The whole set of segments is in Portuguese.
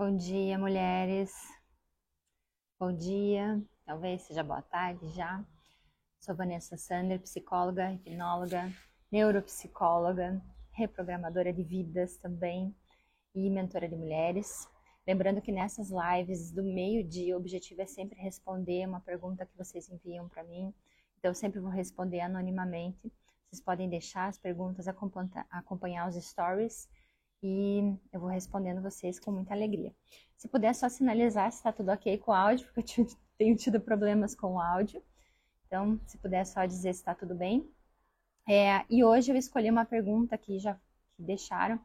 Bom dia, mulheres. Bom dia, talvez seja boa tarde já. Sou Vanessa Sander, psicóloga, hipnóloga, neuropsicóloga, reprogramadora de vidas também e mentora de mulheres. Lembrando que nessas lives do meio-dia o objetivo é sempre responder uma pergunta que vocês enviam para mim. Então eu sempre vou responder anonimamente. Vocês podem deixar as perguntas, acompanhar os stories e eu vou respondendo vocês com muita alegria. Se puder só sinalizar se está tudo ok com o áudio, porque eu tenho tido problemas com o áudio. Então, se puder só dizer se está tudo bem. É, e hoje eu escolhi uma pergunta que já que deixaram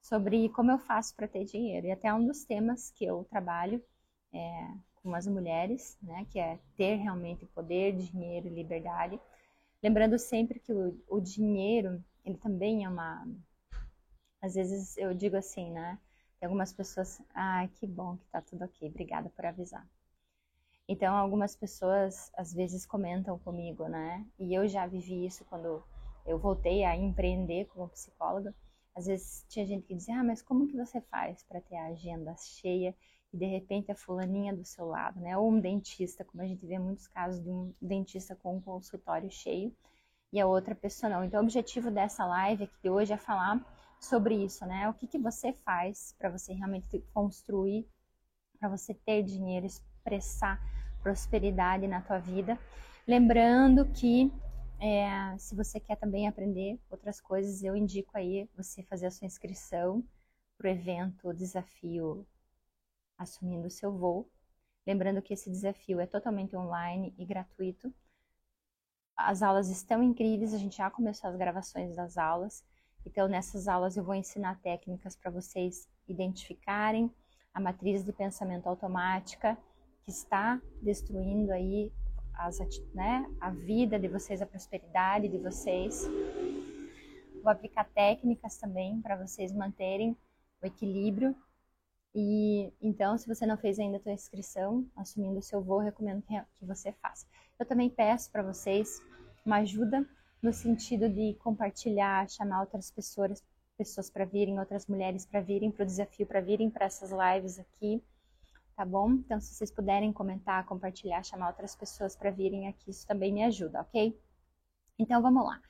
sobre como eu faço para ter dinheiro. E até um dos temas que eu trabalho é, com as mulheres, né, que é ter realmente poder, dinheiro e liberdade. Lembrando sempre que o, o dinheiro, ele também é uma às vezes eu digo assim, né? Tem algumas pessoas, ah, que bom que tá tudo ok, obrigada por avisar. Então, algumas pessoas às vezes comentam comigo, né? E eu já vivi isso quando eu voltei a empreender como psicóloga. Às vezes tinha gente que dizia, ah, mas como que você faz para ter a agenda cheia e de repente a fulaninha do seu lado, né? Ou um dentista, como a gente vê muitos casos de um dentista com um consultório cheio e a outra pessoa não. Então, o objetivo dessa live aqui de hoje é falar sobre isso, né? O que, que você faz para você realmente construir, para você ter dinheiro, expressar prosperidade na tua vida. Lembrando que é, se você quer também aprender outras coisas, eu indico aí você fazer a sua inscrição para o evento, desafio Assumindo o Seu Voo. Lembrando que esse desafio é totalmente online e gratuito. As aulas estão incríveis, a gente já começou as gravações das aulas. Então, nessas aulas eu vou ensinar técnicas para vocês identificarem a matriz de pensamento automática que está destruindo aí as, né, a vida de vocês, a prosperidade de vocês. Vou aplicar técnicas também para vocês manterem o equilíbrio. E então, se você não fez ainda a sua inscrição, assumindo o seu voo, recomendo que, que você faça. Eu também peço para vocês uma ajuda no sentido de compartilhar, chamar outras pessoas, pessoas para virem, outras mulheres para virem para o desafio, para virem para essas lives aqui, tá bom? Então, se vocês puderem comentar, compartilhar, chamar outras pessoas para virem aqui, isso também me ajuda, ok? Então, vamos lá.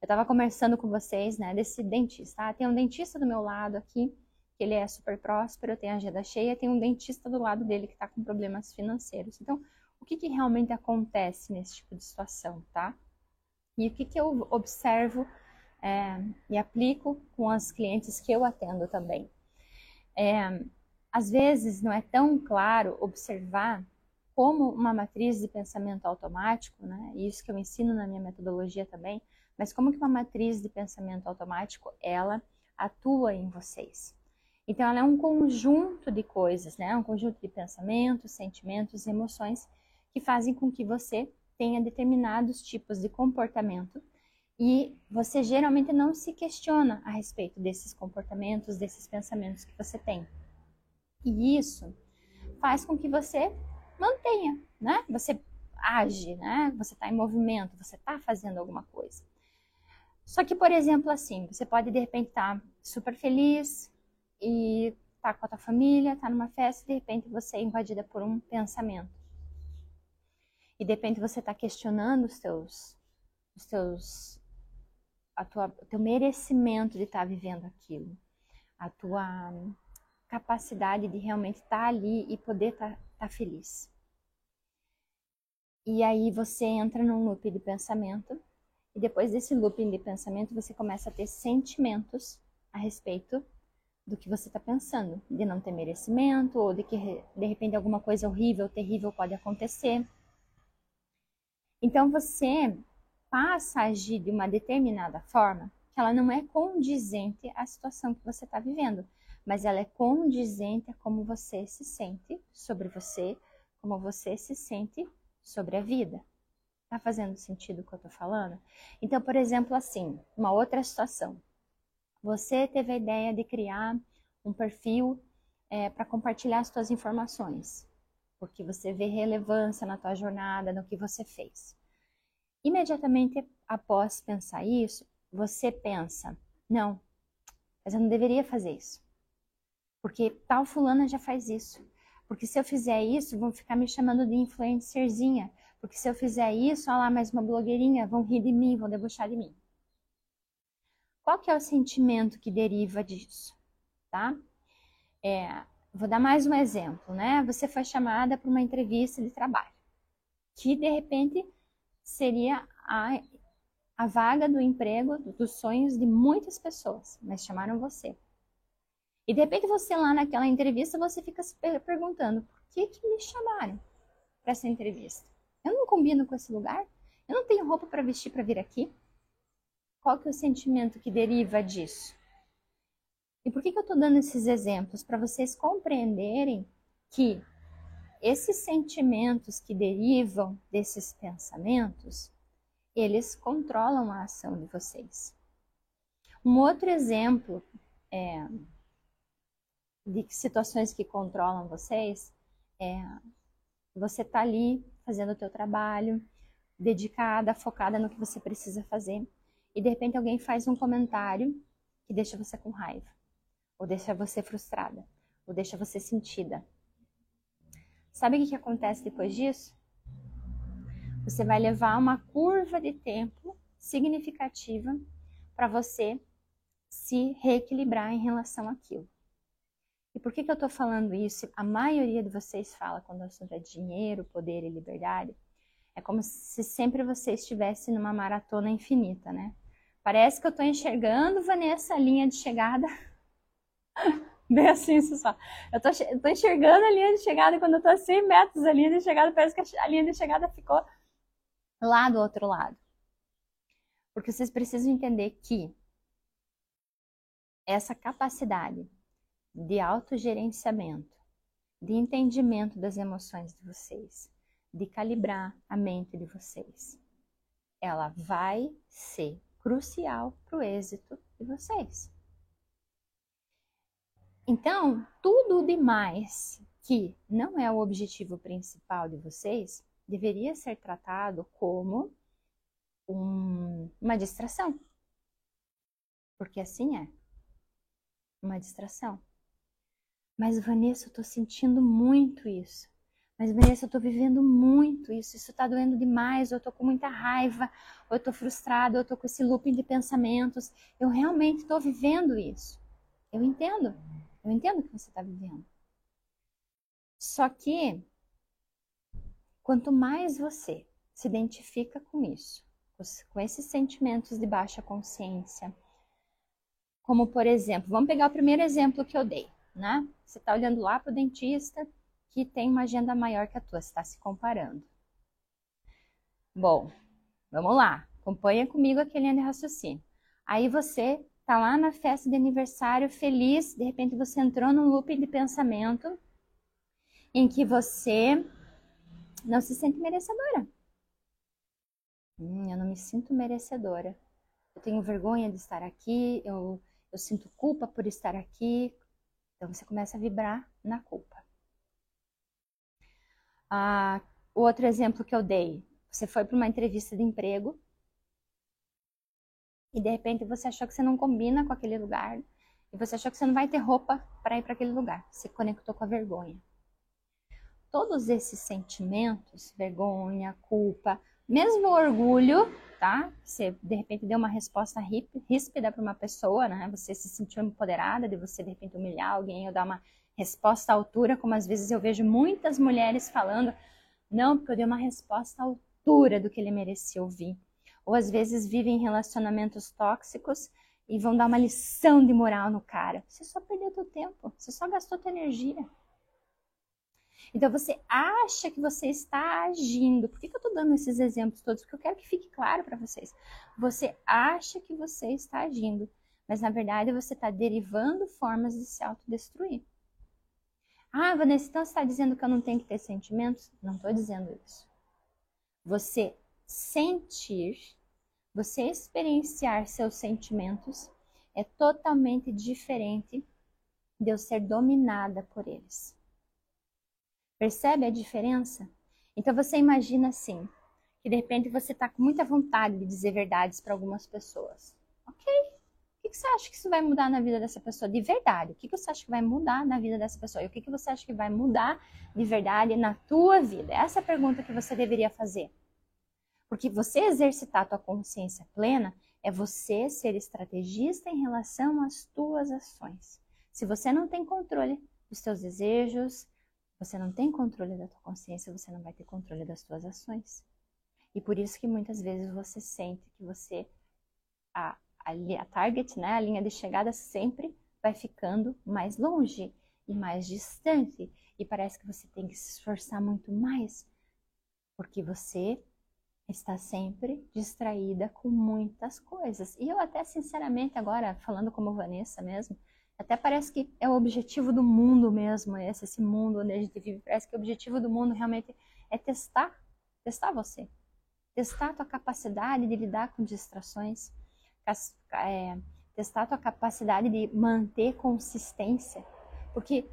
Eu estava conversando com vocês, né, desse dentista. Tá? Tem um dentista do meu lado aqui, que ele é super próspero, tem agenda cheia, tem um dentista do lado dele que está com problemas financeiros. Então, o que, que realmente acontece nesse tipo de situação, tá? E o que, que eu observo é, e aplico com as clientes que eu atendo também. É, às vezes não é tão claro observar como uma matriz de pensamento automático, né? Isso que eu ensino na minha metodologia também, mas como que uma matriz de pensamento automático ela atua em vocês. Então ela é um conjunto de coisas, né? Um conjunto de pensamentos, sentimentos, emoções que fazem com que você tenha determinados tipos de comportamento e você geralmente não se questiona a respeito desses comportamentos, desses pensamentos que você tem. E isso faz com que você mantenha, né? Você age, né? Você está em movimento, você está fazendo alguma coisa. Só que, por exemplo, assim, você pode de repente estar tá super feliz e tá com a tua família, tá numa festa e de repente você é invadida por um pensamento e de repente você está questionando os teus, os teus, a tua, o teu merecimento de estar tá vivendo aquilo, a tua capacidade de realmente estar tá ali e poder estar tá, tá feliz. E aí você entra num loop de pensamento. E depois desse looping de pensamento você começa a ter sentimentos a respeito do que você está pensando, de não ter merecimento ou de que de repente alguma coisa horrível, terrível pode acontecer então você passa a agir de uma determinada forma que ela não é condizente à situação que você está vivendo, mas ela é condizente a como você se sente sobre você, como você se sente sobre a vida. Tá fazendo sentido o que eu tô falando? Então, por exemplo, assim, uma outra situação. Você teve a ideia de criar um perfil é, para compartilhar as suas informações porque você vê relevância na tua jornada, no que você fez. Imediatamente após pensar isso, você pensa: não, mas eu não deveria fazer isso. Porque tal fulana já faz isso. Porque se eu fizer isso, vão ficar me chamando de influencerzinha. Porque se eu fizer isso, olha lá mais uma blogueirinha, vão rir de mim, vão debochar de mim. Qual que é o sentimento que deriva disso, tá? É, vou dar mais um exemplo, né? Você foi chamada para uma entrevista de trabalho, que de repente seria a, a vaga do emprego dos sonhos de muitas pessoas, mas chamaram você. E de repente você lá naquela entrevista, você fica se perguntando, por que que me chamaram para essa entrevista? Eu não combino com esse lugar? Eu não tenho roupa para vestir para vir aqui? Qual que é o sentimento que deriva disso? E por que, que eu estou dando esses exemplos? Para vocês compreenderem que esses sentimentos que derivam desses pensamentos, eles controlam a ação de vocês. Um outro exemplo é, de situações que controlam vocês é você tá ali fazendo o teu trabalho, dedicada, focada no que você precisa fazer, e de repente alguém faz um comentário que deixa você com raiva, ou deixa você frustrada, ou deixa você sentida. Sabe o que, acontece depois disso? Você vai levar uma curva de tempo significativa para você se reequilibrar em relação àquilo. E por que, que eu estou falando isso? A maioria de vocês fala quando o assunto é dinheiro, poder e liberdade. É como se sempre você estivesse numa maratona infinita, né? Parece que eu estou enxergando, Vanessa, a linha de chegada. Bem assim, só. Eu tô, tô enxergando a linha de chegada quando eu tô a 100 metros da linha de chegada, parece que a linha de chegada ficou lá do outro lado. Porque vocês precisam entender que essa capacidade de autogerenciamento, de entendimento das emoções de vocês, de calibrar a mente de vocês. Ela vai ser crucial para o êxito de vocês. Então, tudo demais que não é o objetivo principal de vocês deveria ser tratado como um, uma distração. Porque assim é. Uma distração. Mas, Vanessa, eu tô sentindo muito isso. Mas, Vanessa, eu tô vivendo muito isso. Isso tá doendo demais. Eu tô com muita raiva. Ou eu tô frustrada. Ou eu tô com esse looping de pensamentos. Eu realmente tô vivendo isso. Eu entendo. Eu entendo o que você está vivendo. Só que, quanto mais você se identifica com isso, com esses sentimentos de baixa consciência, como por exemplo, vamos pegar o primeiro exemplo que eu dei né? Você está olhando lá para o dentista que tem uma agenda maior que a tua, você está se comparando. Bom, vamos lá, acompanha comigo aquele linha de raciocínio. Aí você tá lá na festa de aniversário feliz, de repente você entrou num loop de pensamento em que você não se sente merecedora. Hum, eu não me sinto merecedora. Eu tenho vergonha de estar aqui, eu, eu sinto culpa por estar aqui. Então você começa a vibrar na culpa. Ah, outro exemplo que eu dei, você foi para uma entrevista de emprego e de repente você achou que você não combina com aquele lugar e você achou que você não vai ter roupa para ir para aquele lugar. Você conectou com a vergonha. Todos esses sentimentos, vergonha, culpa, mesmo orgulho, tá? Você de repente deu uma resposta ríspida para uma pessoa, né? Você se sentiu empoderada de você de repente humilhar alguém ou dar uma resposta à altura, como às vezes eu vejo muitas mulheres falando, não, porque eu dei uma resposta à altura do que ele merecia ouvir. Ou às vezes vivem relacionamentos tóxicos e vão dar uma lição de moral no cara. Você só perdeu teu tempo, você só gastou tua energia. Então você acha que você está agindo. Por que, que eu estou dando esses exemplos todos? Porque eu quero que fique claro para vocês. Você acha que você está agindo, mas na verdade você está derivando formas de se autodestruir. Ah, Vanessa, então você está dizendo que eu não tenho que ter sentimentos? Não estou dizendo isso. Você sentir, você experienciar seus sentimentos é totalmente diferente de eu ser dominada por eles. Percebe a diferença? Então você imagina assim, que de repente você está com muita vontade de dizer verdades para algumas pessoas. Ok? O que, você acha que isso vai mudar na vida dessa pessoa de verdade? O que, você acha que vai mudar na vida dessa pessoa? E o que, que você acha que vai mudar de verdade na tua vida? Essa é a pergunta que você deveria fazer. Porque você exercitar a tua consciência plena é você ser estrategista em relação às tuas ações. Se você não tem controle dos seus desejos, você não tem controle da tua consciência, você não vai ter controle das tuas ações. E por isso que muitas vezes você sente que você a, a, a target, né, a linha de chegada sempre vai ficando mais longe e mais distante e parece que você tem que se esforçar muito mais porque você está sempre distraída com muitas coisas. E eu até sinceramente agora falando como Vanessa mesmo, até parece que é o objetivo do mundo mesmo, esse, esse mundo onde a gente vive, parece que o objetivo do mundo realmente é testar, testar você. Testar a tua capacidade de lidar com distrações, é, testar a tua capacidade de manter consistência, porque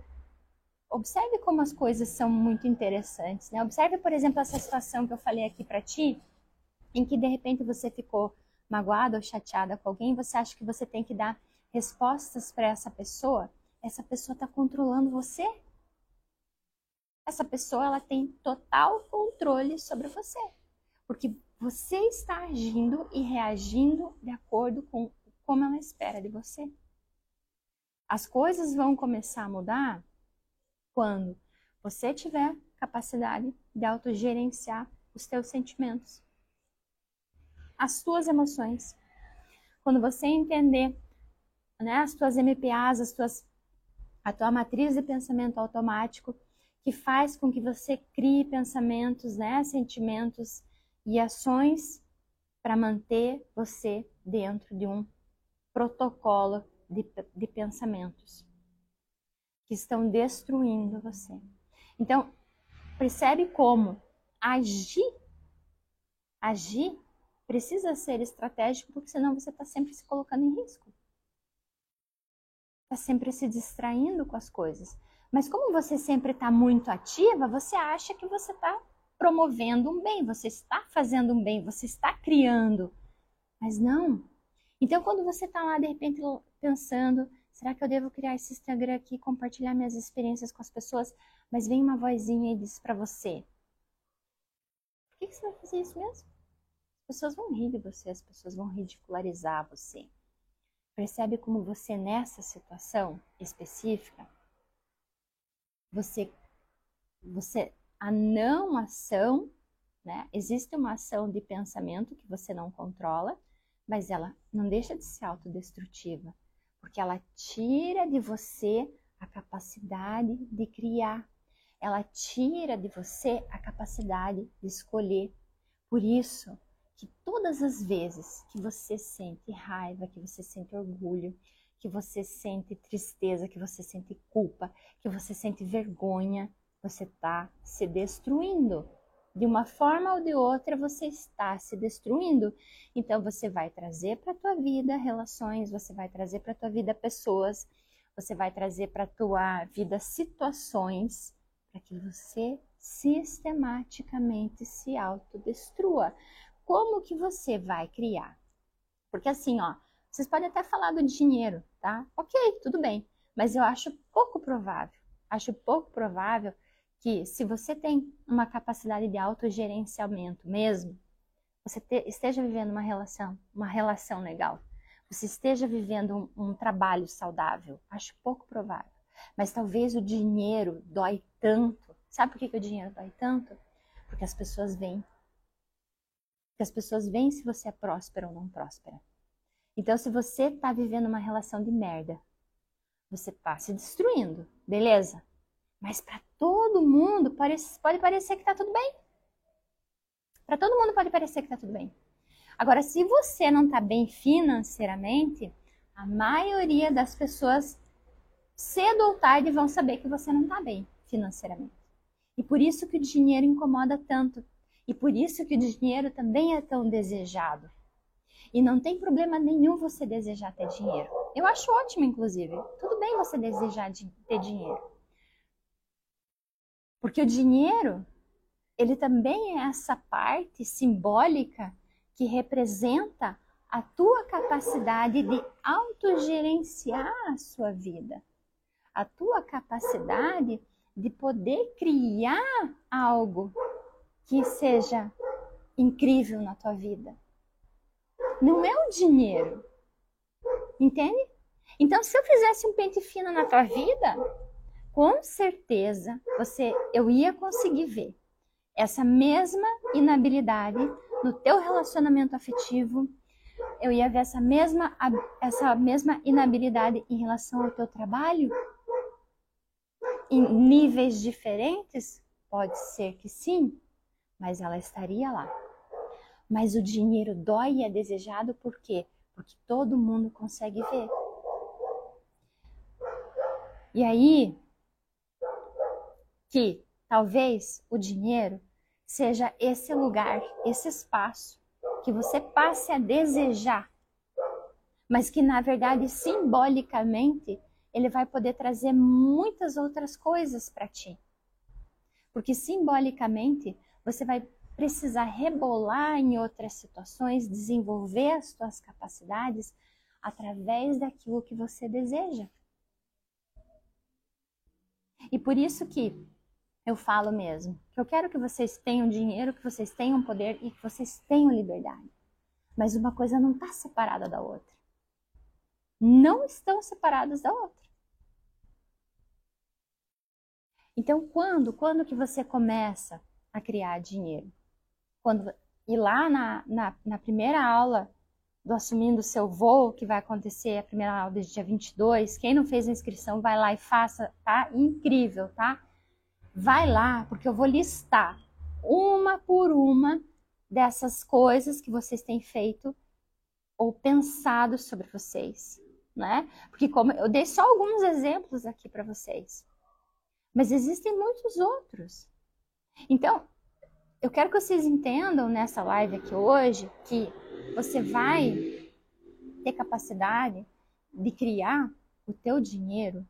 observe como as coisas são muito interessantes, né? Observe, por exemplo, essa situação que eu falei aqui para ti, em que de repente você ficou magoada ou chateada com alguém, você acha que você tem que dar respostas para essa pessoa, essa pessoa está controlando você. Essa pessoa ela tem total controle sobre você, porque você está agindo e reagindo de acordo com como ela espera de você. As coisas vão começar a mudar quando você tiver capacidade de autogerenciar os teus sentimentos, as tuas emoções. Quando você entender né, as tuas MPAs, as tuas, a tua matriz de pensamento automático, que faz com que você crie pensamentos, né, sentimentos e ações para manter você dentro de um protocolo de, de pensamentos que estão destruindo você. Então, percebe como agir, agir precisa ser estratégico, porque senão você está sempre se colocando em risco está sempre se distraindo com as coisas. Mas como você sempre está muito ativa, você acha que você está promovendo um bem, você está fazendo um bem, você está criando. Mas não. Então, quando você está lá, de repente, pensando, será que eu devo criar esse Instagram aqui, compartilhar minhas experiências com as pessoas? Mas vem uma vozinha e diz para você: por que, que você vai fazer isso mesmo? As pessoas vão rir de você, as pessoas vão ridicularizar você. Percebe como você nessa situação específica, você, você a não ação, né? Existe uma ação de pensamento que você não controla, mas ela não deixa de ser autodestrutiva, porque ela tira de você a capacidade de criar, ela tira de você a capacidade de escolher. Por isso, que todas as vezes que você sente raiva, que você sente orgulho, que você sente tristeza, que você sente culpa, que você sente vergonha, você está se destruindo. De uma forma ou de outra, você está se destruindo. Então, você vai trazer para a tua vida relações, você vai trazer para a tua vida pessoas, você vai trazer para tua vida situações para que você sistematicamente se autodestrua como que você vai criar? Porque assim, ó, vocês podem até falar do dinheiro, tá? Ok, tudo bem. Mas eu acho pouco provável, acho pouco provável que se você tem uma capacidade de autogerenciamento mesmo, você te, esteja vivendo uma relação, uma relação legal, você esteja vivendo um, um trabalho saudável, acho pouco provável. Mas talvez o dinheiro dói tanto. Sabe por que, que o dinheiro dói tanto? Porque as pessoas veem porque as pessoas veem se você é próspero ou não próspera. Então, se você está vivendo uma relação de merda, você está se destruindo, beleza? Mas para todo mundo pode, pode parecer que está tudo bem. Para todo mundo pode parecer que está tudo bem. Agora, se você não está bem financeiramente, a maioria das pessoas, cedo ou tarde, vão saber que você não está bem financeiramente. E por isso que o dinheiro incomoda tanto, e por isso que o dinheiro também é tão desejado. E não tem problema nenhum você desejar ter dinheiro. Eu acho ótimo, inclusive. Tudo bem você desejar de ter dinheiro. Porque o dinheiro, ele também é essa parte simbólica que representa a tua capacidade de autogerenciar a sua vida, a tua capacidade de poder criar algo que seja incrível na tua vida. Não é o dinheiro. Entende? Então, se eu fizesse um pente fino na tua vida, com certeza você eu ia conseguir ver essa mesma inabilidade no teu relacionamento afetivo, eu ia ver essa mesma essa mesma inabilidade em relação ao teu trabalho em níveis diferentes? Pode ser que sim, mas ela estaria lá. Mas o dinheiro dói e é desejado por quê? Porque todo mundo consegue ver. E aí que talvez o dinheiro seja esse lugar, esse espaço que você passe a desejar, mas que na verdade simbolicamente ele vai poder trazer muitas outras coisas para ti. Porque simbolicamente você vai precisar rebolar em outras situações, desenvolver as suas capacidades através daquilo que você deseja. E por isso que eu falo mesmo que eu quero que vocês tenham dinheiro, que vocês tenham poder e que vocês tenham liberdade. Mas uma coisa não está separada da outra. Não estão separadas da outra. Então, quando, quando que você começa a criar dinheiro? Quando e lá na, na, na primeira aula do Assumindo o Seu Voo, que vai acontecer a primeira aula desde dia 22, quem não fez a inscrição, vai lá e faça, tá? Incrível, tá? Vai lá, porque eu vou listar uma por uma dessas coisas que vocês têm feito ou pensado sobre vocês, né? Porque como eu dei só alguns exemplos aqui para vocês, mas existem muitos outros. Então, eu quero que vocês entendam nessa live aqui hoje que você vai ter capacidade de criar o teu dinheiro,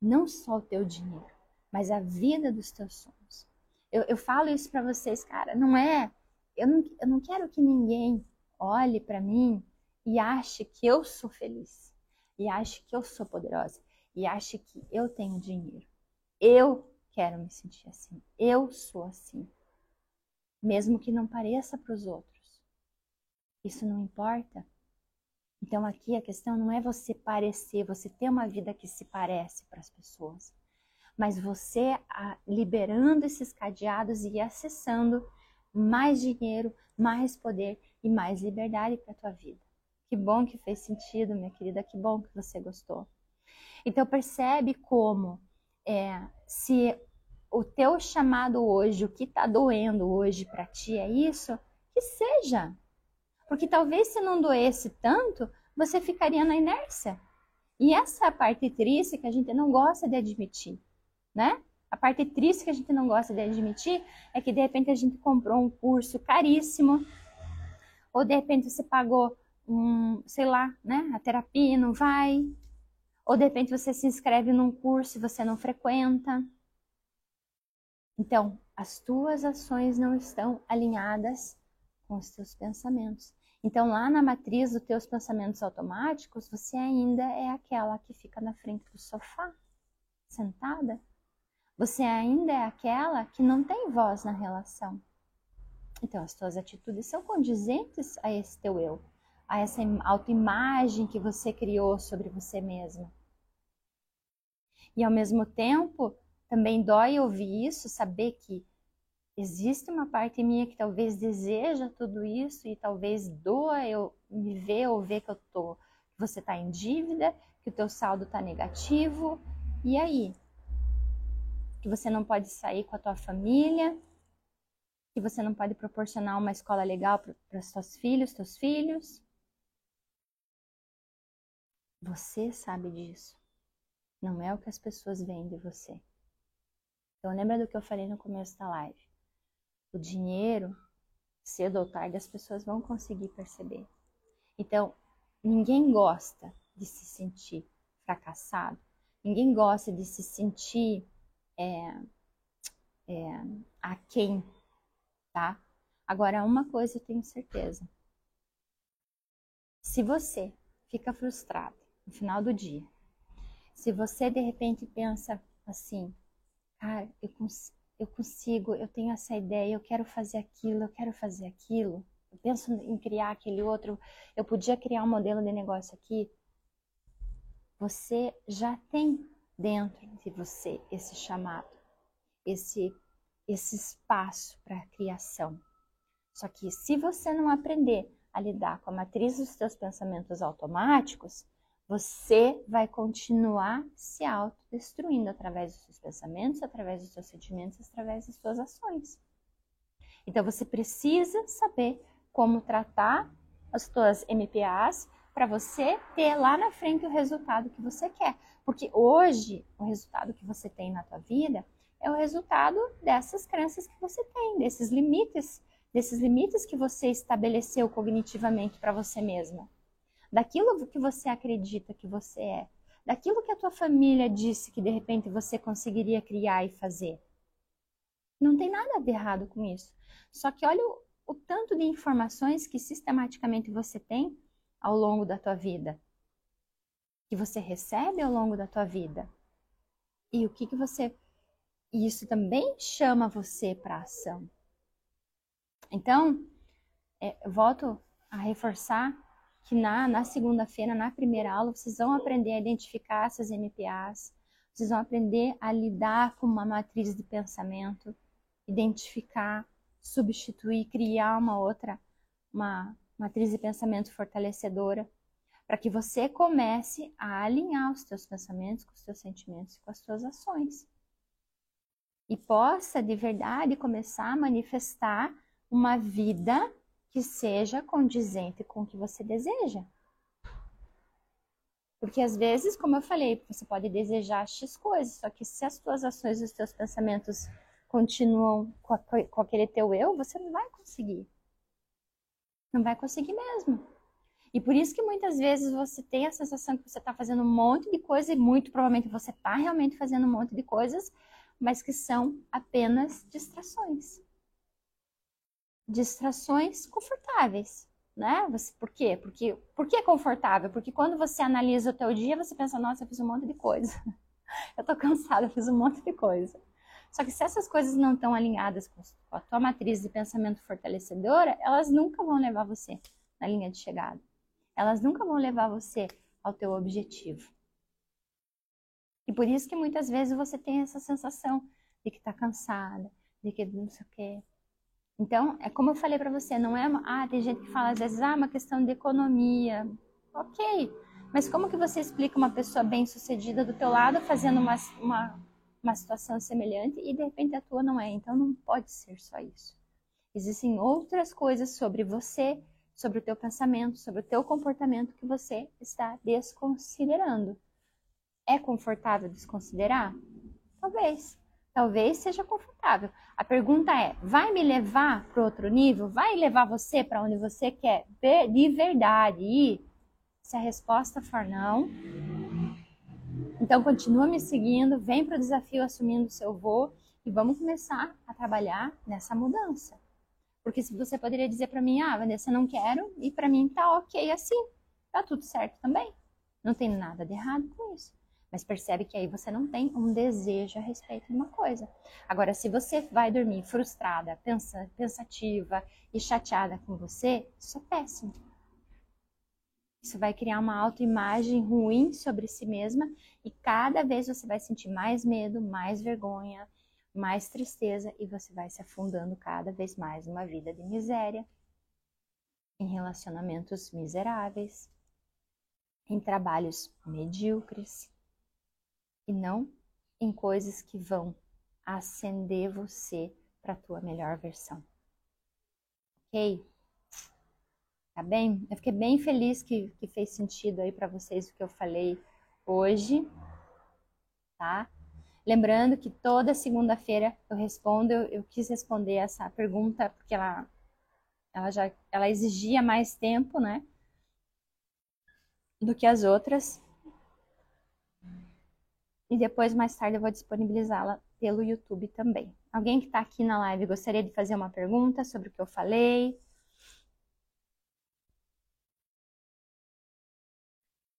não só o teu dinheiro, mas a vida dos teus sonhos. Eu, eu falo isso para vocês, cara, não é. Eu não, eu não quero que ninguém olhe para mim e ache que eu sou feliz, e ache que eu sou poderosa, e ache que eu tenho dinheiro. Eu quero me sentir assim. Eu sou assim. Mesmo que não pareça para os outros. Isso não importa. Então aqui a questão não é você parecer, você ter uma vida que se parece para as pessoas mas você liberando esses cadeados e acessando mais dinheiro, mais poder e mais liberdade para a tua vida. Que bom que fez sentido, minha querida, que bom que você gostou. Então percebe como é, se o teu chamado hoje, o que está doendo hoje para ti é isso, que seja. Porque talvez se não doesse tanto, você ficaria na inércia. E essa é a parte triste que a gente não gosta de admitir né? A parte triste que a gente não gosta de admitir é que de repente a gente comprou um curso caríssimo, ou de repente você pagou um, sei lá, né, a terapia e não vai, ou de repente você se inscreve num curso e você não frequenta. Então, as tuas ações não estão alinhadas com os teus pensamentos. Então, lá na matriz dos teus pensamentos automáticos, você ainda é aquela que fica na frente do sofá, sentada, você ainda é aquela que não tem voz na relação. Então, as tuas atitudes são condizentes a esse teu eu, a essa autoimagem que você criou sobre você mesma. E ao mesmo tempo, também dói ouvir isso, saber que existe uma parte minha que talvez deseja tudo isso e talvez doa eu me ver ou ver que eu tô, você está em dívida, que o teu saldo está negativo. E aí? Que você não pode sair com a tua família, que você não pode proporcionar uma escola legal para os teus filhos, teus filhos. Você sabe disso. Não é o que as pessoas veem de você. Então lembra do que eu falei no começo da live. O dinheiro, cedo ou tarde, as pessoas vão conseguir perceber. Então, ninguém gosta de se sentir fracassado. Ninguém gosta de se sentir é, é, a quem, tá? Agora, uma coisa eu tenho certeza. Se você fica frustrado no final do dia, se você de repente pensa assim, cara, eu, cons eu consigo, eu tenho essa ideia, eu quero fazer aquilo, eu quero fazer aquilo, eu penso em criar aquele outro, eu podia criar um modelo de negócio aqui. Você já tem dentro de você esse chamado, esse esse espaço para criação. Só que se você não aprender a lidar com a matriz dos seus pensamentos automáticos, você vai continuar se autodestruindo através dos seus pensamentos, através dos seus sentimentos, através das suas ações. Então você precisa saber como tratar as suas MPAs para você ter lá na frente o resultado que você quer. Porque hoje o resultado que você tem na tua vida é o resultado dessas crenças que você tem, desses limites desses limites que você estabeleceu cognitivamente para você mesma, daquilo que você acredita que você é, daquilo que a tua família disse que de repente você conseguiria criar e fazer. Não tem nada de errado com isso. Só que olha o, o tanto de informações que sistematicamente você tem ao longo da tua vida, que você recebe ao longo da tua vida. E o que que você isso também chama você para ação. Então, é, volto a reforçar que na, na segunda-feira, na primeira aula, vocês vão aprender a identificar essas MPAs, vocês vão aprender a lidar com uma matriz de pensamento, identificar, substituir, criar uma outra, uma matriz de pensamento fortalecedora, para que você comece a alinhar os seus pensamentos com os seus sentimentos e com as suas ações. E possa de verdade começar a manifestar uma vida que seja condizente com o que você deseja. Porque às vezes, como eu falei, você pode desejar X coisas, só que se as suas ações e os seus pensamentos continuam com, aquele teu eu, você não vai conseguir. Não vai conseguir mesmo. E por isso que muitas vezes você tem a sensação que você está fazendo um monte de coisa e muito provavelmente você está realmente fazendo um monte de coisas, mas que são apenas distrações distrações confortáveis, né? Você, por quê? Porque, por que confortável? Porque quando você analisa o teu dia, você pensa, nossa, eu fiz um monte de coisa. eu tô cansada, eu fiz um monte de coisa. Só que se essas coisas não estão alinhadas com a tua matriz de pensamento fortalecedora, elas nunca vão levar você na linha de chegada. Elas nunca vão levar você ao teu objetivo. E por isso que muitas vezes você tem essa sensação de que está cansada, de que não sei o quê, então, é como eu falei para você, não é, ah, tem gente que fala às vezes, ah, uma questão de economia. Ok, mas como que você explica uma pessoa bem-sucedida do teu lado fazendo uma, uma, uma situação semelhante e de repente a tua não é? Então, não pode ser só isso. Existem outras coisas sobre você, sobre o teu pensamento, sobre o teu comportamento que você está desconsiderando. É confortável desconsiderar? Talvez talvez seja confortável. A pergunta é: vai me levar para outro nível? Vai levar você para onde você quer de verdade? Se a resposta for não, então continua me seguindo, vem para o desafio assumindo o seu voo e vamos começar a trabalhar nessa mudança. Porque se você poderia dizer para mim, ah, Vanessa, não quero, e para mim tá ok assim, tá tudo certo também. Não tem nada de errado com isso. Mas percebe que aí você não tem um desejo a respeito de uma coisa. Agora, se você vai dormir frustrada, pensa, pensativa e chateada com você, isso é péssimo. Isso vai criar uma autoimagem ruim sobre si mesma e cada vez você vai sentir mais medo, mais vergonha, mais tristeza e você vai se afundando cada vez mais numa vida de miséria, em relacionamentos miseráveis, em trabalhos medíocres e não em coisas que vão acender você para a tua melhor versão. Ok? Tá bem? Eu fiquei bem feliz que, que fez sentido aí para vocês o que eu falei hoje, tá? Lembrando que toda segunda-feira eu respondo, eu, eu, quis responder essa pergunta porque ela, ela já ela exigia mais tempo, né? Do que as outras e depois, mais tarde, eu vou disponibilizá-la pelo YouTube também. Alguém que está aqui na live gostaria de fazer uma pergunta sobre o que eu falei?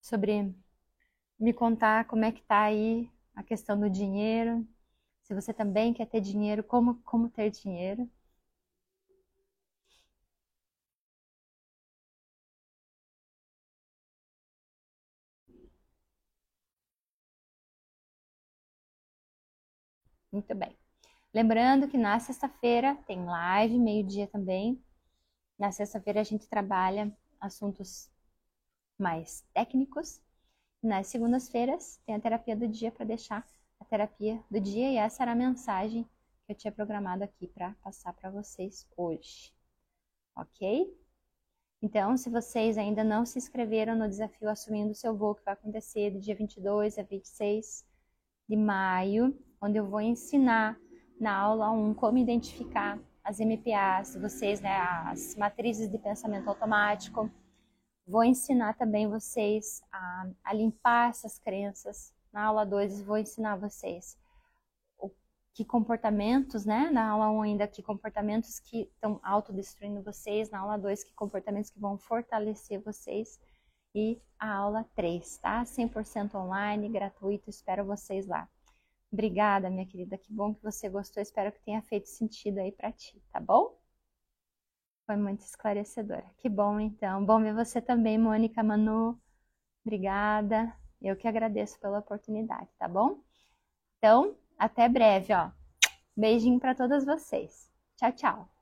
Sobre me contar como é que tá aí a questão do dinheiro. Se você também quer ter dinheiro, como, como ter dinheiro. Muito bem. Lembrando que na sexta-feira tem live, meio-dia também. Na sexta-feira a gente trabalha assuntos mais técnicos. Nas segundas-feiras tem a terapia do dia para deixar a terapia do dia e essa era a mensagem que eu tinha programado aqui para passar para vocês hoje. OK? Então, se vocês ainda não se inscreveram no desafio Assumindo o Seu Voo, que vai acontecer do dia 22 a 26 de maio, onde eu vou ensinar na aula 1 como identificar as MPAs, vocês, né, as matrizes de pensamento automático. Vou ensinar também vocês a, a limpar essas crenças. Na aula 2 vou ensinar vocês o, que comportamentos, né? Na aula 1 ainda que comportamentos que estão autodestruindo vocês, na aula 2 que comportamentos que vão fortalecer vocês e a aula 3, tá? 100% online, gratuito, espero vocês lá. Obrigada, minha querida. Que bom que você gostou. Espero que tenha feito sentido aí para ti, tá bom? Foi muito esclarecedora. Que bom, então. Bom ver você também, Mônica Manu. Obrigada. Eu que agradeço pela oportunidade, tá bom? Então, até breve, ó. Beijinho para todas vocês. Tchau, tchau.